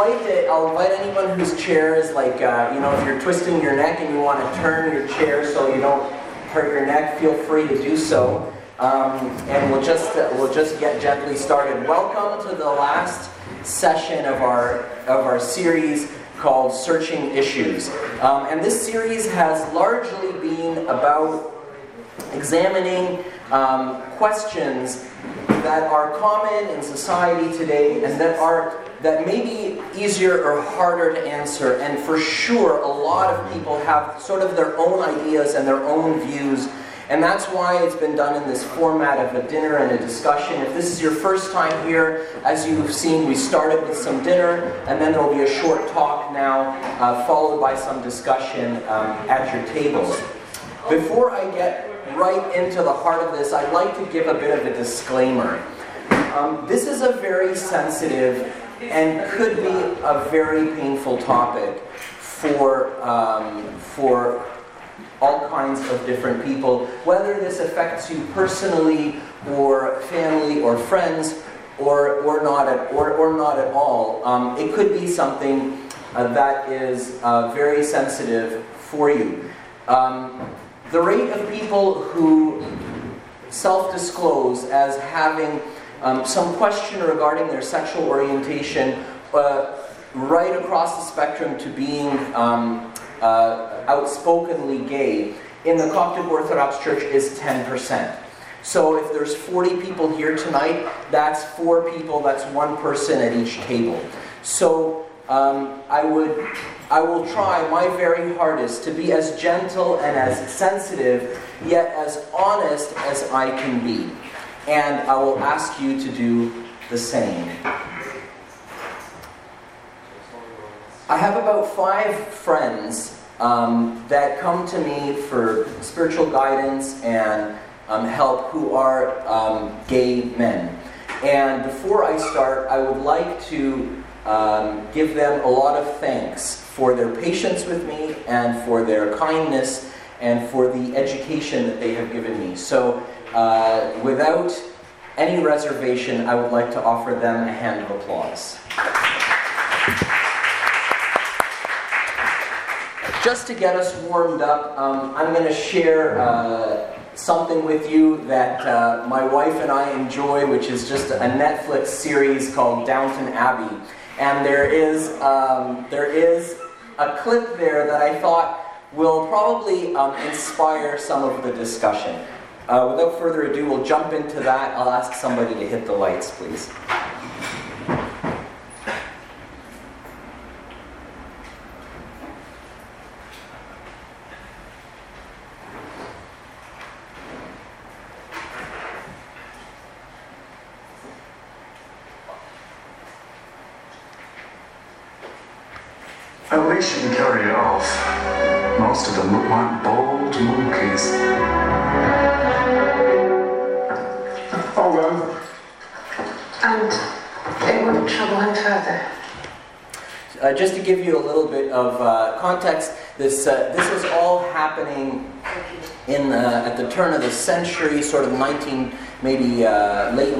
invite it, I'll invite anyone whose chair is like, uh, you know, if you're twisting your neck and you want to turn your chair so you don't hurt your neck, feel free to do so. Um, and we'll just uh, we'll just get gently started. Welcome to the last session of our of our series called Searching Issues. Um, and this series has largely been about examining um, questions that are common in society today and that are that may be easier or harder to answer and for sure a lot of people have sort of their own ideas and their own views and that's why it's been done in this format of a dinner and a discussion. If this is your first time here, as you've seen, we started with some dinner, and then there will be a short talk now, uh, followed by some discussion um, at your tables. Before I get right into the heart of this, I'd like to give a bit of a disclaimer. Um, this is a very sensitive and could be a very painful topic for, um, for all kinds of different people, whether this affects you personally or family or friends or, or, not, at, or, or not at all. Um, it could be something uh, that is uh, very sensitive for you. Um, the rate of people who self disclose as having um, some question regarding their sexual orientation uh, right across the spectrum to being um, uh, outspokenly gay in the Coptic Orthodox Church is 10%. So if there's 40 people here tonight, that's four people, that's one person at each table. So um, I would, I will try my very hardest to be as gentle and as sensitive, yet as honest as I can be. And I will ask you to do the same. I have about five friends um, that come to me for spiritual guidance and um, help who are um, gay men. And before I start, I would like to um, give them a lot of thanks for their patience with me and for their kindness and for the education that they have given me. So, uh, without any reservation, I would like to offer them a hand of applause. just to get us warmed up, um, I'm going to share uh, something with you that uh, my wife and I enjoy, which is just a Netflix series called Downton Abbey. And there is, um, there is a clip there that I thought will probably um, inspire some of the discussion. Uh, without further ado, we'll jump into that. I'll ask somebody to hit the lights, please. The, turn of the century, sort of 19, maybe uh, late,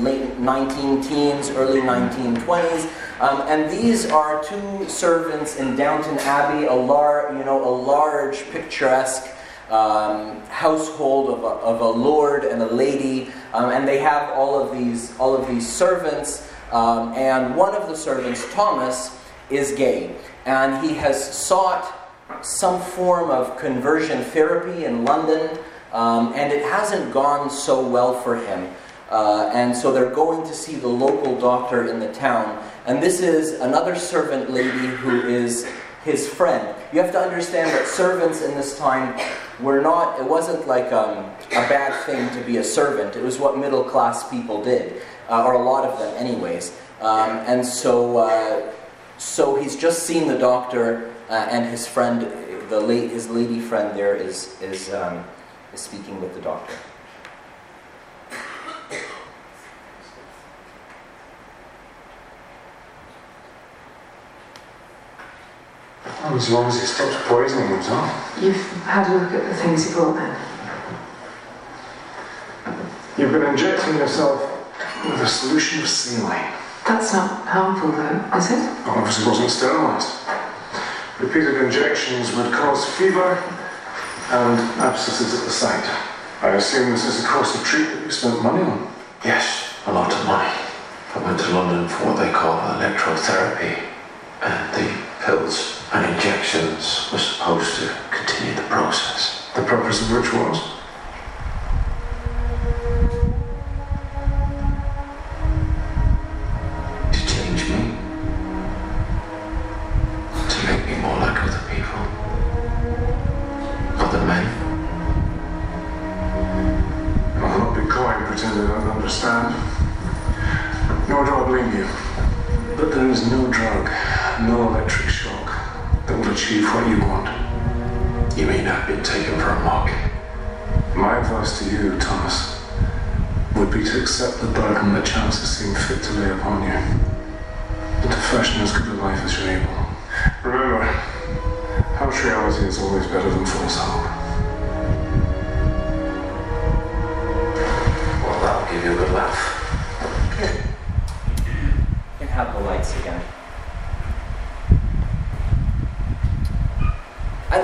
late 19 teens, early 1920s. Um, and these are two servants in Downton Abbey, a, lar- you know, a large, picturesque um, household of a, of a, lord and a lady, um, and they have all of these, all of these servants. Um, and one of the servants, Thomas, is gay, and he has sought some form of conversion therapy in London, um, and it hasn't gone so well for him. Uh, and so they're going to see the local doctor in the town. And this is another servant lady who is his friend. You have to understand that servants in this time were not, it wasn't like um, a bad thing to be a servant. It was what middle class people did, uh, or a lot of them, anyways. Um, and so, uh, so he's just seen the doctor, uh, and his friend, the his lady friend there, is, is, um, is speaking with the doctor. Well, as long as he stops poisoning himself. You've had a look at the things he brought then? You've been injecting yourself with a solution of saline. That's not harmful, though, is it? Well, obviously wasn't sterilised. Repeated injections would cause fever and abscesses at the site. I assume this is the course of treatment you spent money on. Yes, a lot of money. I went to London for what they call electrotherapy, and the pills and injections were supposed to continue the process. The purpose of which was?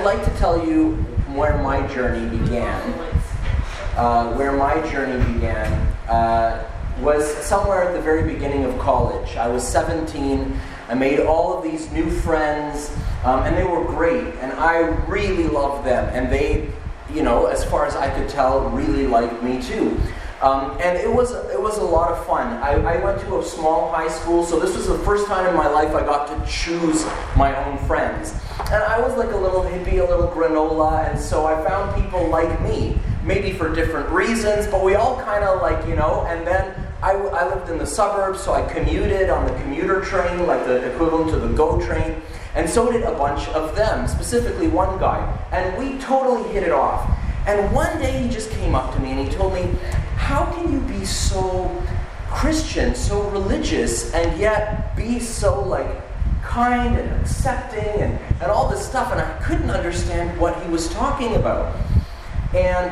I'd like to tell you where my journey began. Uh, where my journey began uh, was somewhere at the very beginning of college. I was 17. I made all of these new friends, um, and they were great, and I really loved them, and they, you know, as far as I could tell, really liked me too. Um, and it was it was a lot of fun. I, I went to a small high school, so this was the first time in my life I got to choose my own friends. And I was like a little hippie, a little granola, and so I found people like me, maybe for different reasons, but we all kind of like you know. And then I, I lived in the suburbs, so I commuted on the commuter train, like the equivalent to the GO train. And so did a bunch of them, specifically one guy. And we totally hit it off. And one day he just came up to me and he told me, How can you be so Christian, so religious, and yet be so like kind and accepting and, and all this stuff? And I couldn't understand what he was talking about. And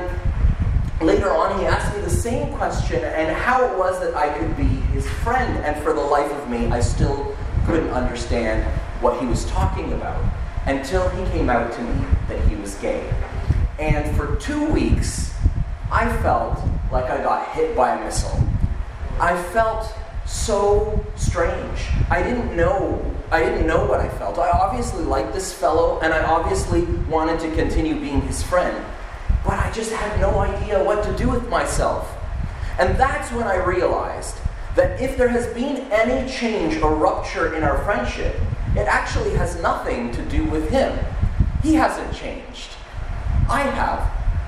later on, he asked me the same question and how it was that I could be his friend. And for the life of me, I still couldn't understand what he was talking about until he came out to me that he was gay. And for two weeks, I felt like I got hit by a missile. I felt so strange. I didn't know. I didn't know what I felt. I obviously liked this fellow, and I obviously wanted to continue being his friend. But I just had no idea what to do with myself. And that's when I realized that if there has been any change or rupture in our friendship, it actually has nothing to do with him. He hasn't changed. I have.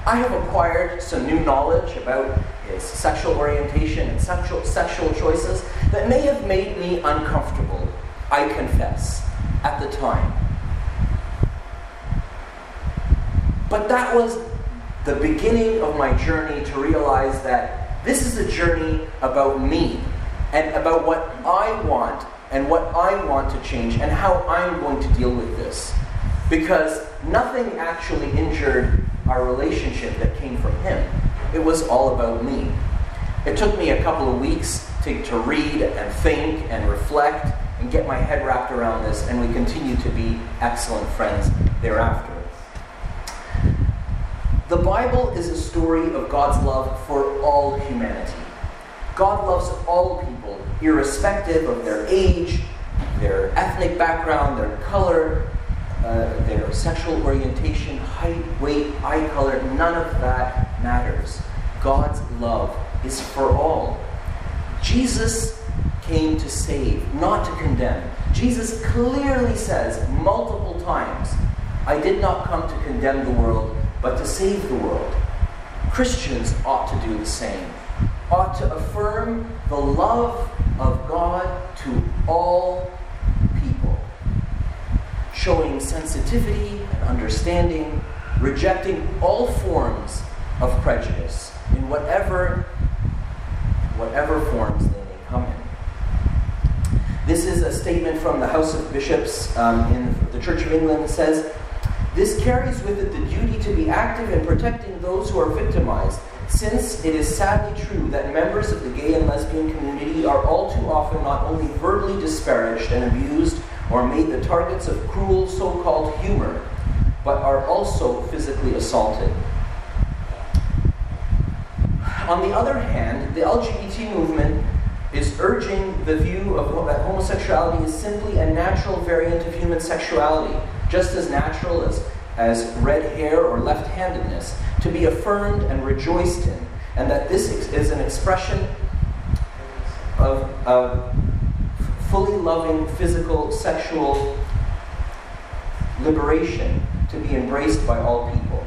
I have acquired some new knowledge about sexual orientation and sexual, sexual choices that may have made me uncomfortable, I confess, at the time. But that was the beginning of my journey to realize that this is a journey about me and about what I want and what I want to change and how I'm going to deal with this. Because nothing actually injured our relationship that came from him. It was all about me. It took me a couple of weeks to, to read and think and reflect and get my head wrapped around this, and we continued to be excellent friends thereafter. The Bible is a story of God's love for all humanity. God loves all people, irrespective of their age, their ethnic background, their color, uh, their sexual orientation, height, weight, eye color, none of that matters. God's love is for all. Jesus came to save, not to condemn. Jesus clearly says multiple times, I did not come to condemn the world, but to save the world. Christians ought to do the same, ought to affirm the love of God to all people, showing sensitivity and understanding, rejecting all forms of prejudice in whatever whatever forms they may come in. This is a statement from the House of Bishops um, in the Church of England. It says, This carries with it the duty to be active in protecting those who are victimized, since it is sadly true that members of the gay and lesbian community are all too often not only verbally disparaged and abused or made the targets of cruel so called humor, but are also physically assaulted. On the other hand, the LGBT movement is urging the view of that homosexuality is simply a natural variant of human sexuality, just as natural as, as red hair or left handedness, to be affirmed and rejoiced in, and that this is an expression of, of fully loving physical, sexual liberation to be embraced by all people.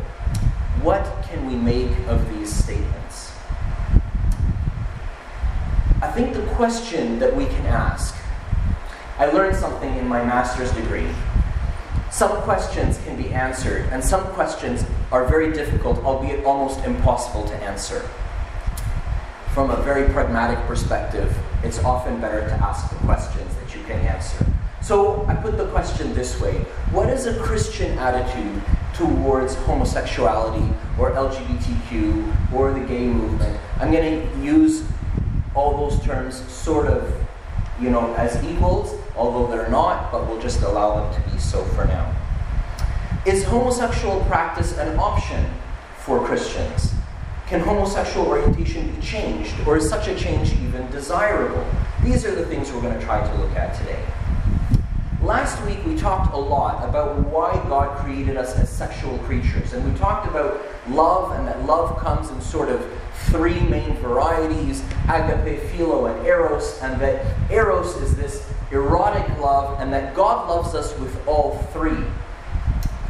What can we make of these statements? I think the question that we can ask, I learned something in my master's degree. Some questions can be answered, and some questions are very difficult, albeit almost impossible to answer. From a very pragmatic perspective, it's often better to ask the questions that you can answer. So I put the question this way What is a Christian attitude towards homosexuality or LGBTQ or the gay movement? I'm going to use all those terms sort of, you know, as equals, although they're not, but we'll just allow them to be so for now. Is homosexual practice an option for Christians? Can homosexual orientation be changed, or is such a change even desirable? These are the things we're going to try to look at today. Last week we talked a lot about why God created us as sexual creatures, and we talked about love and that love comes in sort of three main varieties agape, philo, and eros, and that eros is this erotic love, and that God loves us with all three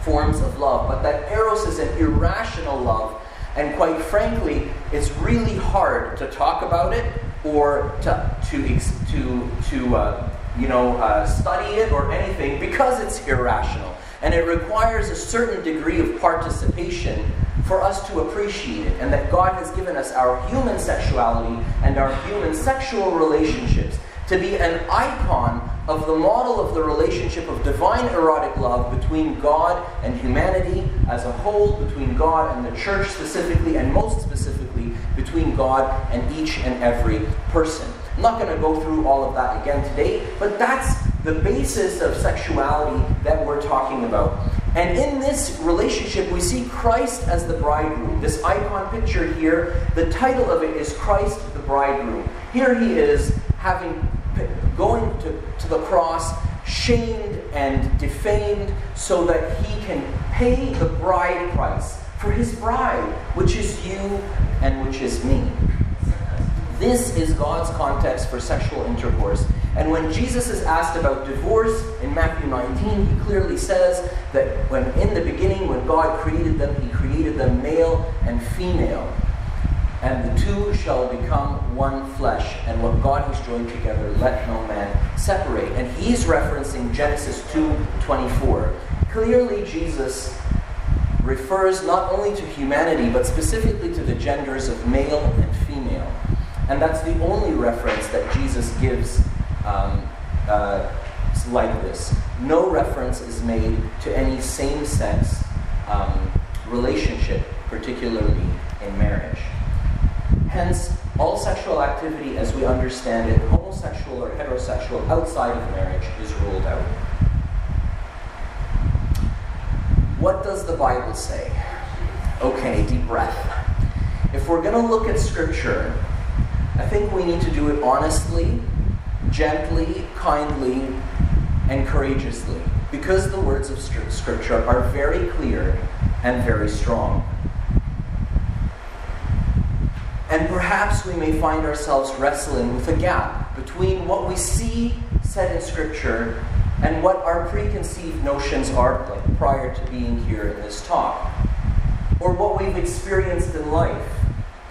forms of love, but that eros is an irrational love, and quite frankly, it's really hard to talk about it or to to to to uh, you know, uh, study it or anything because it's irrational. And it requires a certain degree of participation for us to appreciate it. And that God has given us our human sexuality and our human sexual relationships to be an icon of the model of the relationship of divine erotic love between God and humanity as a whole, between God and the church specifically, and most specifically, between God and each and every person. I'm not going to go through all of that again today, but that's the basis of sexuality that we're talking about. And in this relationship, we see Christ as the bridegroom. This icon picture here, the title of it is Christ the bridegroom. Here he is having going to, to the cross, shamed and defamed, so that he can pay the bride price for his bride, which is you and which is me. This is God's context for sexual intercourse. And when Jesus is asked about divorce in Matthew 19, he clearly says that when in the beginning, when God created them, he created them male and female. And the two shall become one flesh. And what God has joined together, let no man separate. And he's referencing Genesis 2:24. Clearly, Jesus refers not only to humanity, but specifically to the genders of male and. And that's the only reference that Jesus gives um, uh, like this. No reference is made to any same sex um, relationship, particularly in marriage. Hence, all sexual activity as we understand it, homosexual or heterosexual, outside of marriage, is ruled out. What does the Bible say? Okay, deep breath. If we're going to look at Scripture, I think we need to do it honestly, gently, kindly, and courageously, because the words of Scripture are very clear and very strong. And perhaps we may find ourselves wrestling with a gap between what we see said in Scripture and what our preconceived notions are like prior to being here in this talk, or what we've experienced in life,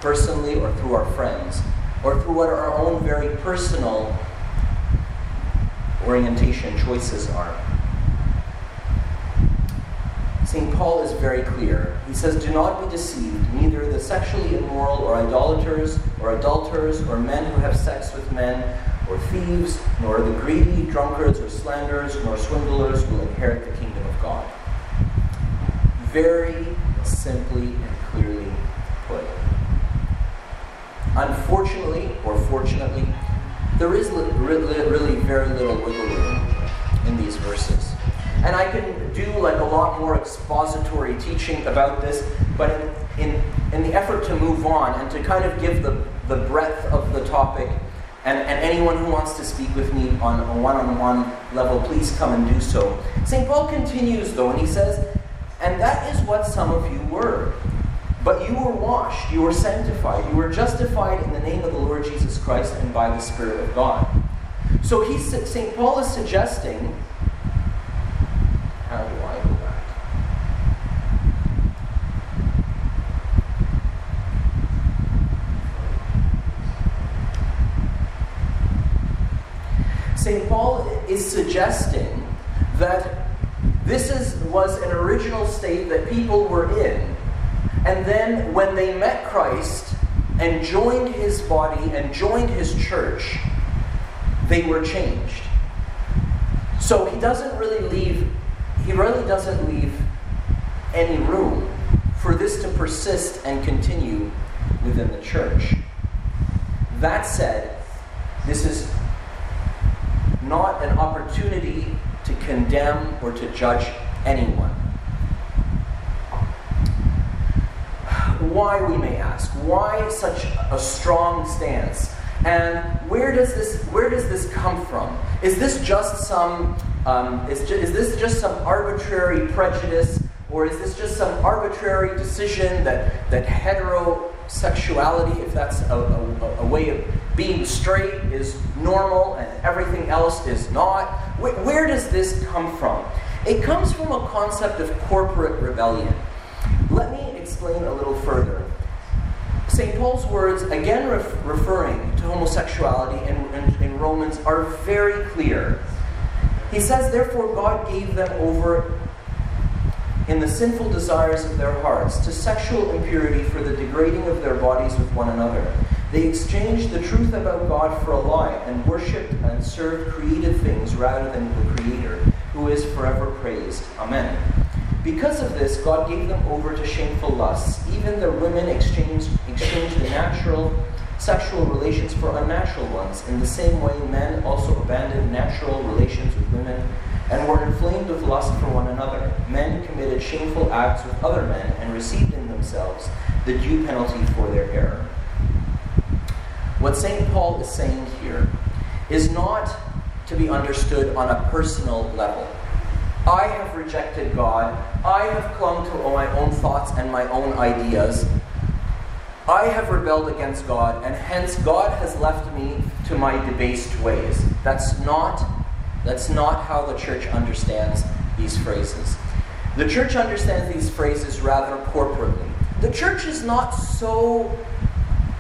personally or through our friends or through what our own very personal orientation choices are. St. Paul is very clear. He says, Do not be deceived. Neither the sexually immoral, or idolaters, or adulterers, or men who have sex with men, or thieves, nor the greedy, drunkards, or slanderers, nor swindlers will inherit the kingdom of God. very simply and clearly put. Unfortunately, or fortunately, there is really very little wiggle room in these verses. And I can do like a lot more expository teaching about this, but in, in, in the effort to move on and to kind of give the, the breadth of the topic, and, and anyone who wants to speak with me on a one on one level, please come and do so. St. Paul continues though, and he says, And that is what some of you were. But you were washed, you were sanctified, you were justified in the name of the Lord Jesus Christ and by the Spirit of God. So he's, St. Paul is suggesting. How do I go back? St. Paul is suggesting that this is, was an original state that people were in and then when they met Christ and joined his body and joined his church, they were changed. So he doesn't really leave, he really doesn't leave any room for this to persist and continue within the church. That said, this is not an opportunity to condemn or to judge anyone. Why, we may ask. Why such a strong stance? And where does this, where does this come from? Is this just some, um, is, ju- is this just some arbitrary prejudice? Or is this just some arbitrary decision that, that heterosexuality, if that's a, a, a way of being straight, is normal and everything else is not? Where, where does this come from? It comes from a concept of corporate rebellion. Explain a little further. St. Paul's words, again ref- referring to homosexuality in, in, in Romans, are very clear. He says, Therefore, God gave them over in the sinful desires of their hearts to sexual impurity for the degrading of their bodies with one another. They exchanged the truth about God for a lie and worshipped and served created things rather than the Creator, who is forever praised. Amen. Because of this, God gave them over to shameful lusts. Even their women exchanged, exchanged the natural sexual relations for unnatural ones. In the same way, men also abandoned natural relations with women and were inflamed with lust for one another. Men committed shameful acts with other men and received in themselves the due penalty for their error. What St. Paul is saying here is not to be understood on a personal level. I have rejected God. I have clung to my own thoughts and my own ideas. I have rebelled against God, and hence God has left me to my debased ways. That's not, that's not how the church understands these phrases. The church understands these phrases rather corporately. The church is not so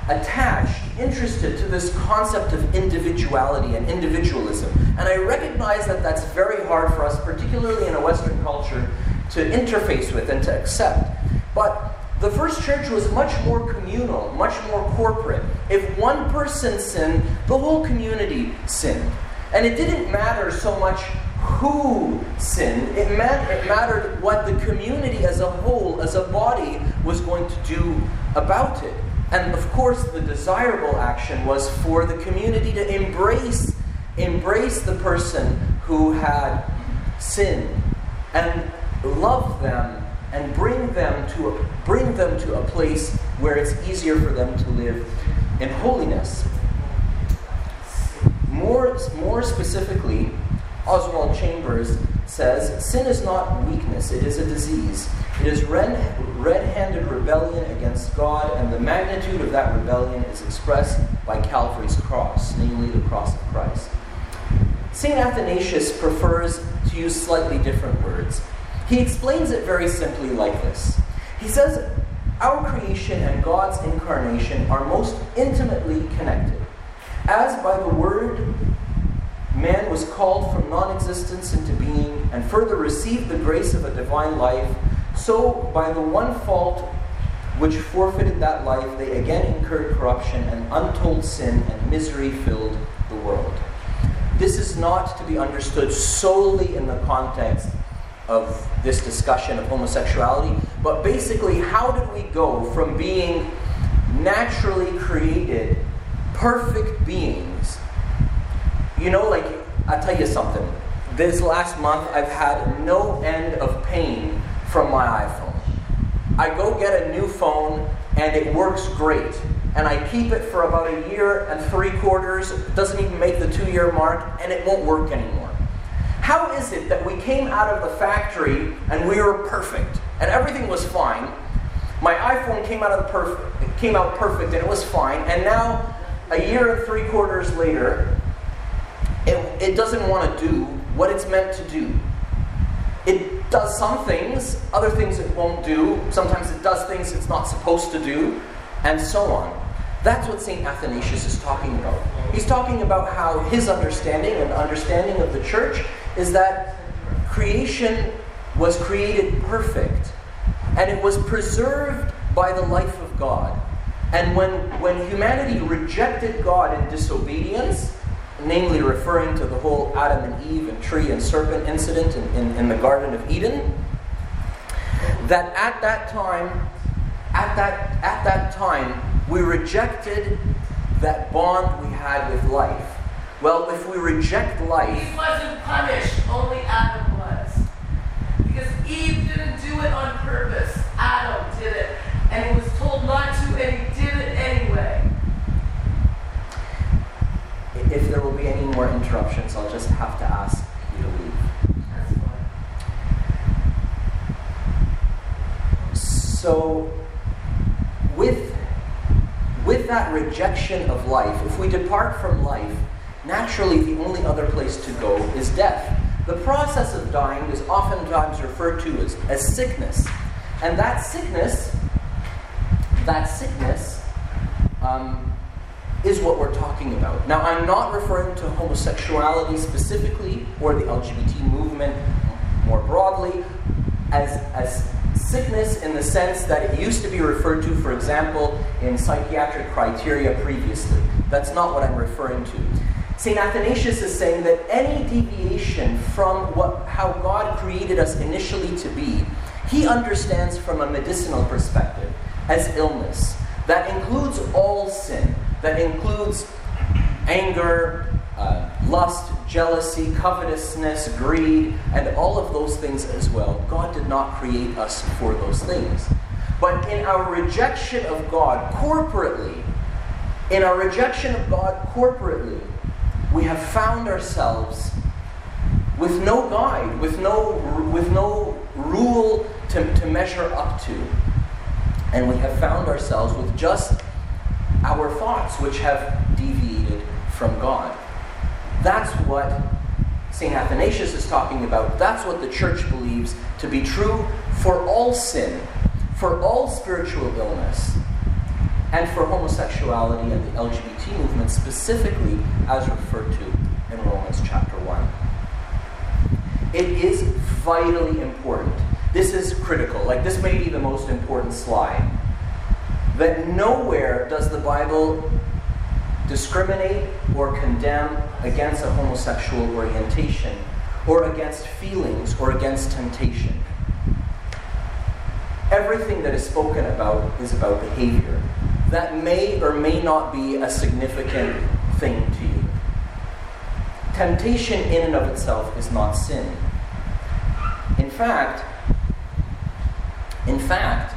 attached, interested to this concept of individuality and individualism. And I recognize that that's very hard for us, particularly in a Western culture, to interface with and to accept. But the first church was much more communal, much more corporate. If one person sinned, the whole community sinned. And it didn't matter so much who sinned, it, meant, it mattered what the community as a whole, as a body, was going to do about it. And of course, the desirable action was for the community to embrace, embrace the person who had sinned and love them and bring them to a, bring them to a place where it's easier for them to live in holiness. More, more specifically, Oswald Chambers says, Sin is not weakness, it is a disease. It is red handed rebellion against God, and the magnitude of that rebellion is expressed by Calvary's cross, namely the cross of Christ. St. Athanasius prefers to use slightly different words. He explains it very simply like this He says, Our creation and God's incarnation are most intimately connected. As by the Word, man was called from non existence into being and further received the grace of a divine life, so by the one fault which forfeited that life, they again incurred corruption and untold sin and misery filled the world. This is not to be understood solely in the context of this discussion of homosexuality, but basically, how did we go from being naturally created, perfect beings? You know, like, I'll tell you something. This last month, I've had no end of pain from my iPhone. I go get a new phone, and it works great. And I keep it for about a year and three quarters, doesn't even make the two year mark, and it won't work anymore. How is it that we came out of the factory and we were perfect and everything was fine? My iPhone came out of the perfect, came out perfect and it was fine, and now a year and three quarters later, it, it doesn't want to do what it's meant to do. It does some things, other things it won't do. Sometimes it does things it's not supposed to do, and so on. That's what St. Athanasius is talking about. He's talking about how his understanding and understanding of the church is that creation was created perfect and it was preserved by the life of God. And when, when humanity rejected God in disobedience, namely referring to the whole Adam and Eve and tree and serpent incident in, in, in the Garden of Eden, that at that time, at that, at that time, we rejected that bond we had with life. Well, if we reject life. He wasn't punished, only Adam was. Because Eve didn't do it on purpose. Adam did it. And he was told not to, and he did it anyway. If there will be any more interruptions, I'll just have to ask you to leave. So, with, with that rejection of life, if we depart from life, naturally the only other place to go is death. The process of dying is oftentimes referred to as, as sickness. And that sickness, that sickness, um, is what we're talking about. Now, I'm not referring to homosexuality specifically or the LGBT movement more broadly as, as sickness in the sense that it used to be referred to, for example, in psychiatric criteria previously. That's not what I'm referring to. St. Athanasius is saying that any deviation from what, how God created us initially to be, he understands from a medicinal perspective as illness. That includes all sin, that includes anger, uh, lust, jealousy, covetousness, greed, and all of those things as well. God did not create us for those things. But in our rejection of God corporately, in our rejection of God corporately, we have found ourselves with no guide, with no, with no rule to, to measure up to. And we have found ourselves with just our thoughts, which have deviated from God. That's what St. Athanasius is talking about. That's what the church believes to be true for all sin, for all spiritual illness, and for homosexuality and the LGBT movement specifically, as referred to in Romans chapter 1. It is vitally important. This is critical. Like, this may be the most important slide. That nowhere does the Bible discriminate or condemn against a homosexual orientation or against feelings or against temptation. Everything that is spoken about is about behavior. That may or may not be a significant thing to you. Temptation in and of itself is not sin. In fact, in fact,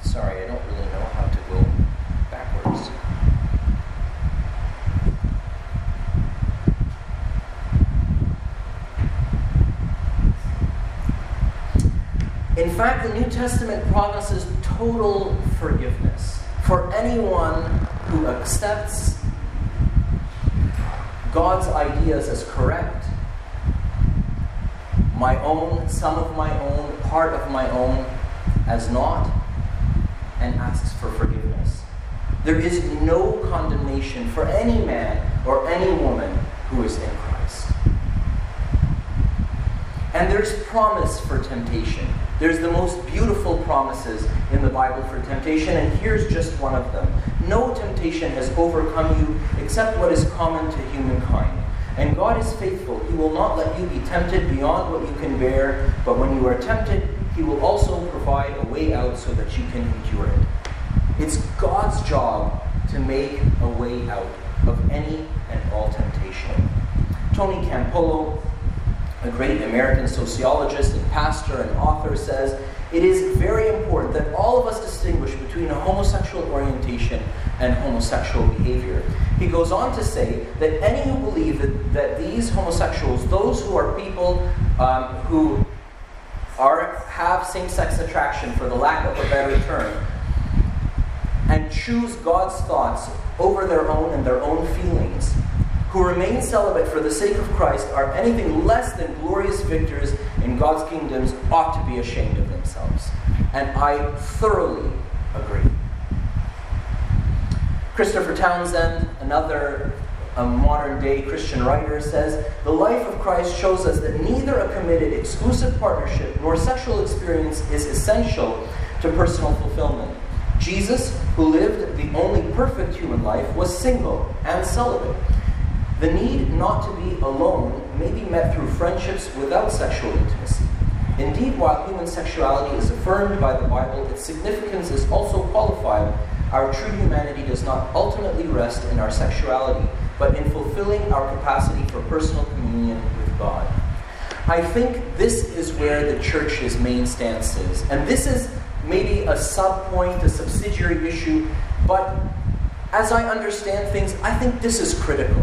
sorry, I don't really know how to go backwards. In fact, the New Testament promises total forgiveness for anyone who accepts God's ideas as correct, my own, some of my own, part of my own as not, and asks for forgiveness. There is no condemnation for any man or any woman who is in Christ. And there's promise for temptation. There's the most beautiful promises in the Bible for temptation, and here's just one of them. No temptation has overcome you except what is common to humankind. And God is faithful. He will not let you be tempted beyond what you can bear, but when you are tempted, He will also provide a way out so that you can endure it. It's God's job to make a way out of any and all temptation. Tony Campolo, a great American sociologist and pastor and author, says it is very important that all of us distinguish between a homosexual orientation and homosexual behavior. He goes on to say that any who believe that, that these homosexuals, those who are people um, who are, have same sex attraction, for the lack of a better term, and choose God's thoughts over their own and their own feelings, who remain celibate for the sake of Christ, are anything less than glorious victors in God's kingdoms, ought to be ashamed of themselves. And I thoroughly agree. Christopher Townsend, another a modern day Christian writer, says the life of Christ shows us that neither a committed exclusive partnership nor sexual experience is essential to personal fulfillment. Jesus, who lived the only perfect human life, was single and celibate. The need not to be alone may be met through friendships without sexual intimacy. Indeed, while human sexuality is affirmed by the Bible, its significance is also qualified. Our true humanity does not ultimately rest in our sexuality, but in fulfilling our capacity for personal communion with God. I think this is where the church's main stance is. And this is maybe a sub point, a subsidiary issue, but as I understand things, I think this is critical.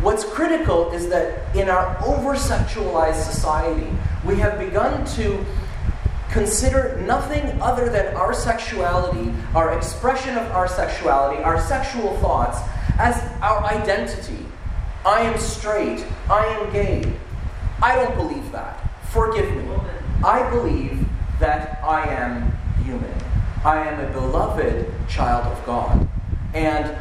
What's critical is that in our over sexualized society, we have begun to consider nothing other than our sexuality, our expression of our sexuality, our sexual thoughts, as our identity. I am straight. I am gay. I don't believe that. Forgive me. I believe that I am human. I am a beloved child of God. And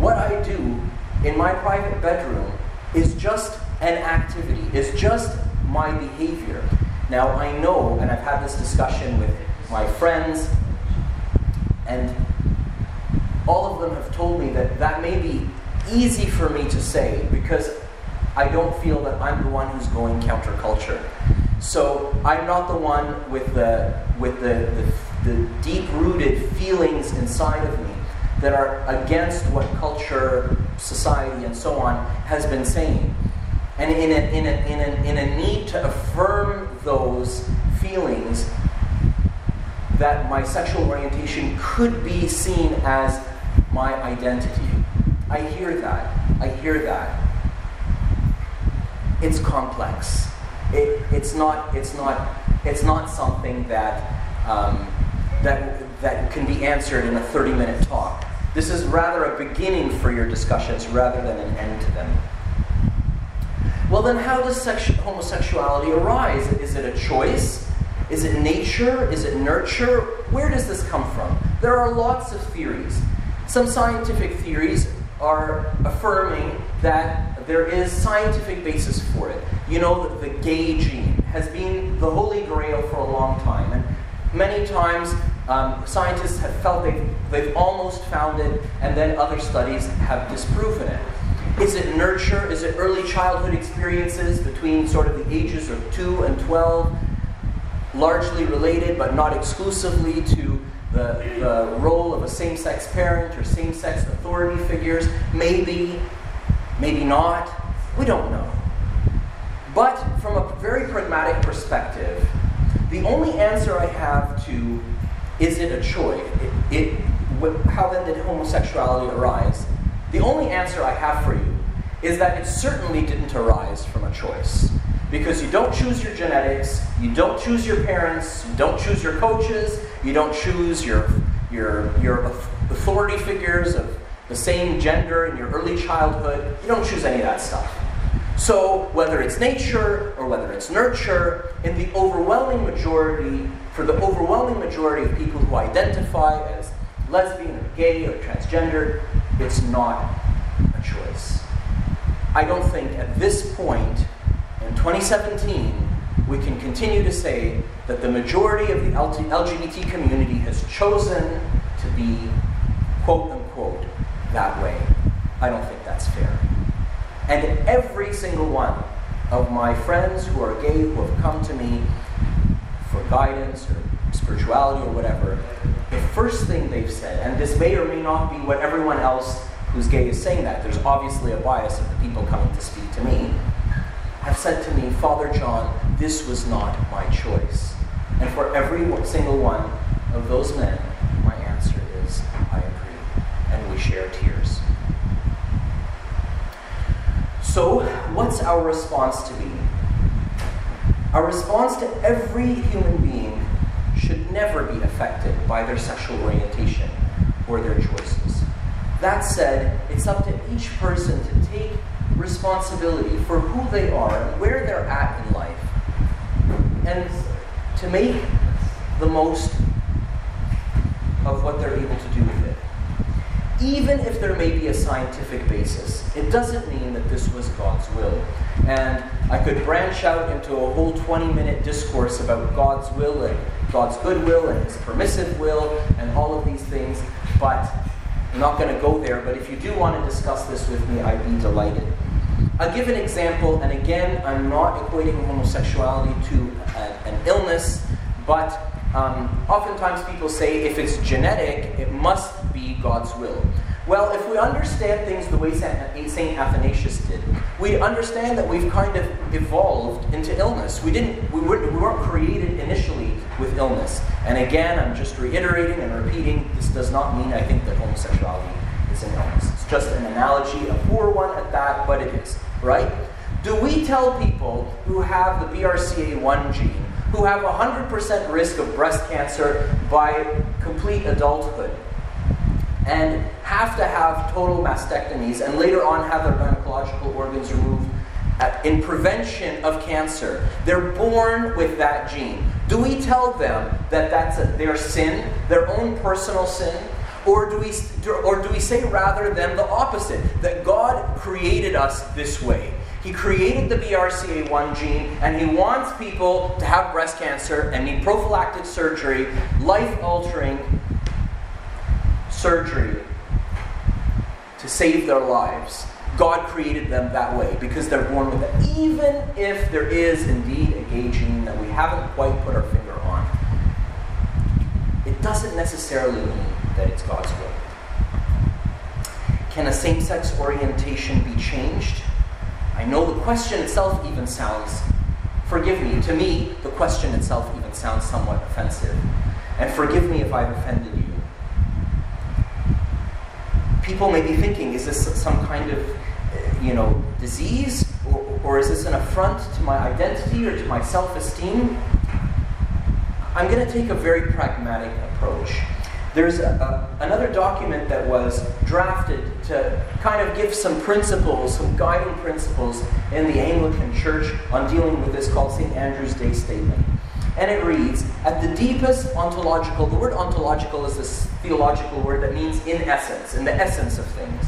what I do in my private bedroom is just an activity, is just my behavior. Now, I know, and I've had this discussion with my friends, and all of them have told me that that may be easy for me to say because I don't feel that I'm the one who's going counterculture. So I'm not the one with the with the, the, the deep-rooted feelings inside of me that are against what culture, society, and so on has been saying. And in a, in a, in a, in a need to affirm those feelings, that my sexual orientation could be seen as my identity. I hear that. I hear that. It's complex. It, it's not. It's not. It's not something that um, that that can be answered in a 30-minute talk. This is rather a beginning for your discussions rather than an end to them. Well, then, how does sexu- homosexuality arise? Is it a choice? Is it nature? Is it nurture? Where does this come from? There are lots of theories. Some scientific theories are affirming that there is scientific basis for it. You know that the gay gene has been the holy grail for a long time, and many times um, scientists have felt they've, they've almost found it, and then other studies have disproven it. Is it nurture? Is it early childhood experiences between sort of the ages of 2 and 12? Largely related, but not exclusively, to the, the role of a same sex parent or same sex authority figures. Maybe, maybe not. We don't know. But from a very pragmatic perspective, the only answer I have to is it a choice? It, it, how then did homosexuality arise? The only answer I have for you is that it certainly didn't arise from a choice. Because you don't choose your genetics, you don't choose your parents, you don't choose your coaches, you don't choose your, your, your authority figures of the same gender in your early childhood. You don't choose any of that stuff. So, whether it's nature or whether it's nurture, in the overwhelming majority, for the overwhelming majority of people who identify as lesbian or gay or transgender, it's not a choice. I don't think at this point in 2017 we can continue to say that the majority of the LGBT community has chosen to be, quote unquote, that way. I don't think that's fair. And every single one of my friends who are gay who have come to me for guidance or spirituality or whatever, the first thing they've said, and this may or may not be what everyone else who's gay is saying that, there's obviously a bias of the people coming to speak to me, have said to me, Father John, this was not my choice. And for every single one of those men, my answer is, I agree. And we share tears. So, what's our response to be? Our response to every human being should never be affected by their sexual orientation or their choices. That said, it's up to each person to take responsibility for who they are and where they're at in life and to make the most of what they're able to do with it. Even if there may be a scientific basis, it doesn't mean that this was God's will. And I could branch out into a whole 20 minute discourse about God's will and God's goodwill and His permissive will and all of these things, but I'm not going to go there. But if you do want to discuss this with me, I'd be delighted. I'll give an example, and again, I'm not equating homosexuality to a, an illness, but um, oftentimes people say if it's genetic, it must be God's will. Well, if we understand things the way St. Athanasius did, we understand that we've kind of evolved into illness. We, didn't, we, weren't, we weren't created initially with illness. And again, I'm just reiterating and repeating this does not mean I think that homosexuality is an illness. It's just an analogy, a poor one at that, but it is, right? Do we tell people who have the BRCA1 gene, who have a 100% risk of breast cancer by complete adulthood, and have to have total mastectomies and later on have their gynecological organs removed in prevention of cancer. They're born with that gene. Do we tell them that that's a, their sin, their own personal sin? Or do, we, or do we say rather than the opposite, that God created us this way? He created the BRCA1 gene, and He wants people to have breast cancer and need prophylactic surgery, life altering surgery to save their lives. God created them that way because they're born with it. Even if there is indeed a gay gene that we haven't quite put our finger on, it doesn't necessarily mean that it's God's will. Can a same sex orientation be changed? I know the question itself even sounds, forgive me, to me, the question itself even sounds somewhat offensive. And forgive me if I've offended you people may be thinking, is this some kind of, uh, you know, disease? Or, or is this an affront to my identity or to my self-esteem? I'm going to take a very pragmatic approach. There's a, a, another document that was drafted to kind of give some principles, some guiding principles in the Anglican Church on dealing with this called St. Andrew's Day Statement. And it reads At the deepest ontological, the word ontological is this theological word that means in essence, in the essence of things.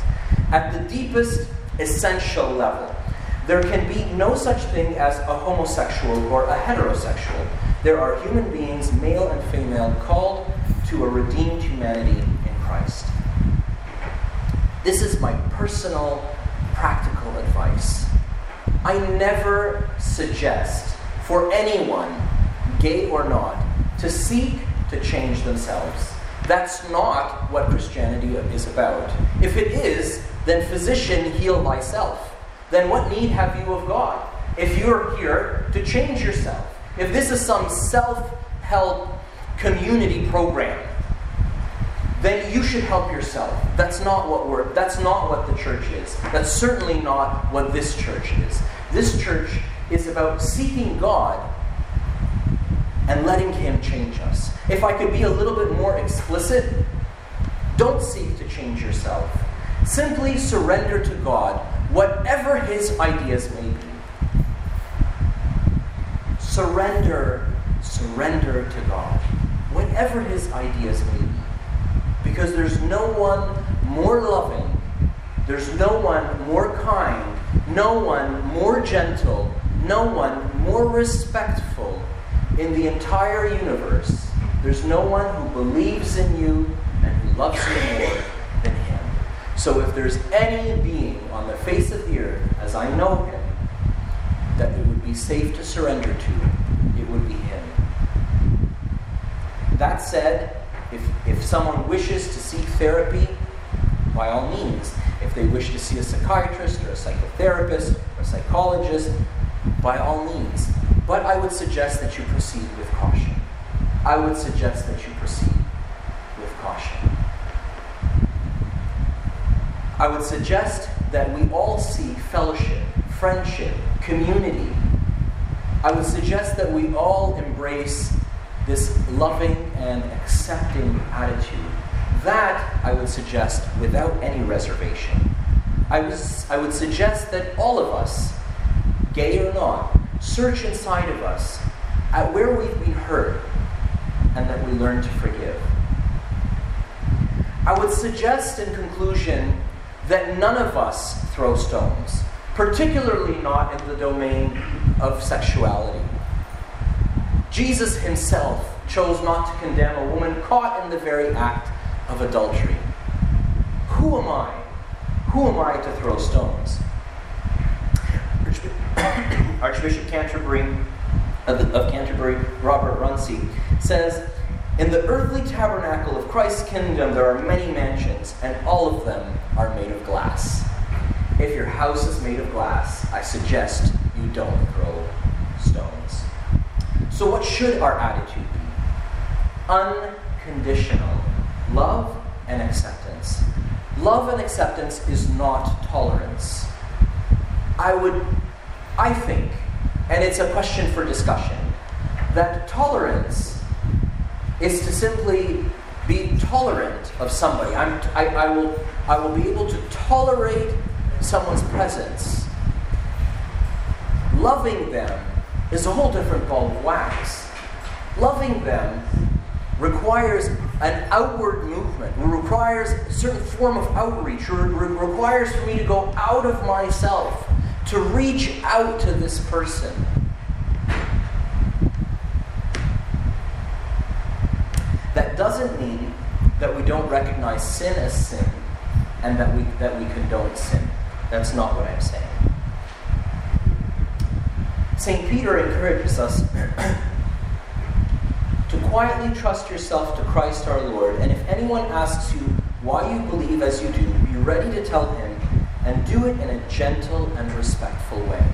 At the deepest essential level, there can be no such thing as a homosexual or a heterosexual. There are human beings, male and female, called to a redeemed humanity in Christ. This is my personal, practical advice. I never suggest for anyone gay or not, to seek to change themselves. That's not what Christianity is about. If it is, then physician, heal thyself. Then what need have you of God? If you're here to change yourself, if this is some self help community program, then you should help yourself. That's not what we're that's not what the church is. That's certainly not what this church is. This church is about seeking God and letting Him change us. If I could be a little bit more explicit, don't seek to change yourself. Simply surrender to God whatever His ideas may be. Surrender, surrender to God, whatever His ideas may be. Because there's no one more loving, there's no one more kind, no one more gentle, no one more respectful in the entire universe, there's no one who believes in you and who loves you more than him. So if there's any being on the face of the earth, as I know him, that it would be safe to surrender to, it would be him. That said, if, if someone wishes to seek therapy, by all means. If they wish to see a psychiatrist or a psychotherapist or a psychologist, by all means. But I would suggest that you proceed with caution. I would suggest that you proceed with caution. I would suggest that we all see fellowship, friendship, community. I would suggest that we all embrace this loving and accepting attitude. That, I would suggest, without any reservation. I, was, I would suggest that all of us, gay or not, search inside of us at where we've been hurt and that we learn to forgive. I would suggest, in conclusion, that none of us throw stones, particularly not in the domain of sexuality. Jesus himself chose not to condemn a woman caught in the very act of adultery. Who am I? Who am I to throw stones? Archbishop Canterbury of, of Canterbury, Robert Runcie, says, In the earthly tabernacle of Christ's kingdom there are many mansions, and all of them are made of glass. If your house is made of glass, I suggest you don't throw stones. So, what should our attitude be? Unconditional love and acceptance. Love and acceptance is not tolerance. I would, I think, and it's a question for discussion, that tolerance is to simply be tolerant of somebody. I'm, will, I will be able to tolerate someone's presence. Loving them is a whole different ball of wax. Loving them requires an outward movement, it requires a certain form of outreach, or requires for me to go out of myself to reach out to this person. That doesn't mean that we don't recognize sin as sin and that we, that we condone sin. That's not what I'm saying. St. Peter encourages us to quietly trust yourself to Christ our Lord, and if anyone asks you why you believe as you do, be ready to tell him and do it in a gentle and respectful way.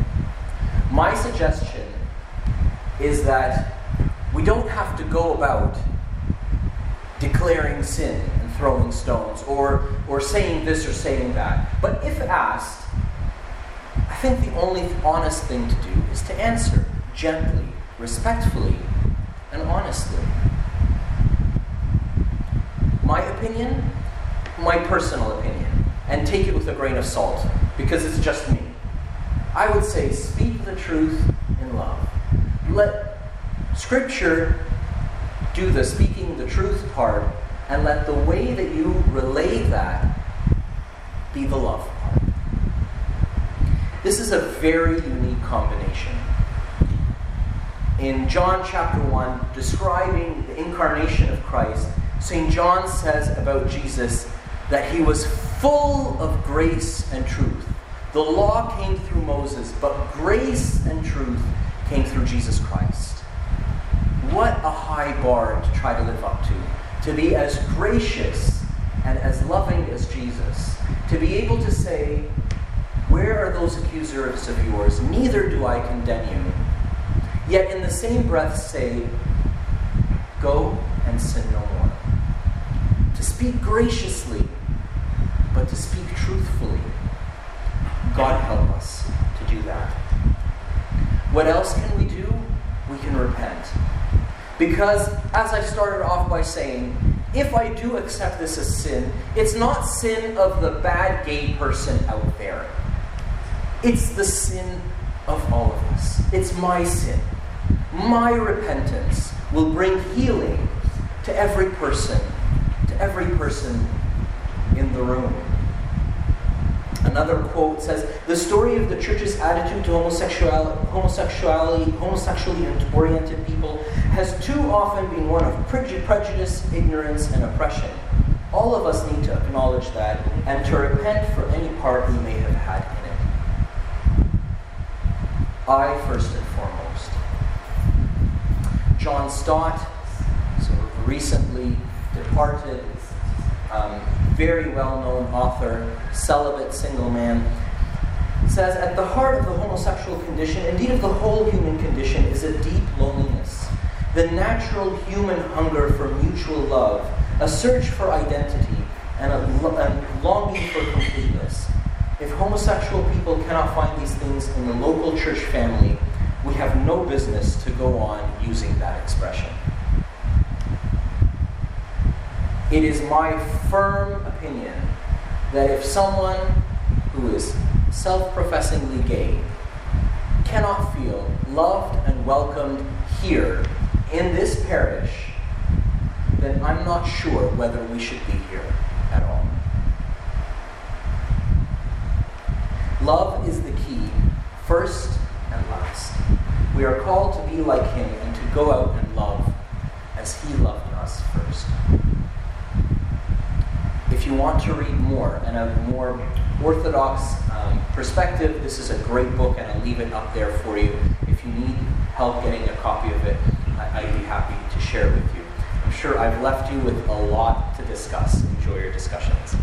My suggestion is that we don't have to go about declaring sin and throwing stones or, or saying this or saying that. But if asked, I think the only honest thing to do is to answer gently, respectfully, and honestly. My opinion, my personal opinion, and take it with a grain of salt because it's just me. I would say speak the truth in love. Let Scripture do the speaking the truth part, and let the way that you relay that be the love part. This is a very unique combination in John chapter 1, describing the incarnation of Christ, St. John says about Jesus that he was full of grace and truth. The law came through Moses, but grace and truth came through Jesus Christ. What a high bar to try to live up to. To be as gracious and as loving as Jesus. To be able to say, Where are those accusers of yours? Neither do I condemn you yet in the same breath say, Go and sin no more. To speak graciously, but to speak truthfully. God help us to do that. What else can we do? We can repent. Because, as I started off by saying, if I do accept this as sin, it's not sin of the bad gay person out there. It's the sin of all of us. It's my sin my repentance will bring healing to every person, to every person in the room. Another quote says, "The story of the church's attitude to homosexuality, homosexuality, homosexually oriented people has too often been one of prejudice, ignorance, and oppression. All of us need to acknowledge that and to repent for any part we may have had in it. I first and foremost. John Stott, of recently departed, um, very well-known author, celibate single man, says at the heart of the homosexual condition, indeed of the whole human condition, is a deep loneliness. The natural human hunger for mutual love, a search for identity, and a, a longing for completeness. If homosexual people cannot find these things in the local church family, we have no business to go on using that expression. It is my firm opinion that if someone who is self professingly gay cannot feel loved and welcomed here in this parish, then I'm not sure whether we should be here at all. Love is the key, first and last. We are called to be like Him and to go out and love as He loved us first. If you want to read more and a more orthodox um, perspective, this is a great book, and I'll leave it up there for you. If you need help getting a copy of it, I- I'd be happy to share it with you. I'm sure I've left you with a lot to discuss. Enjoy your discussions.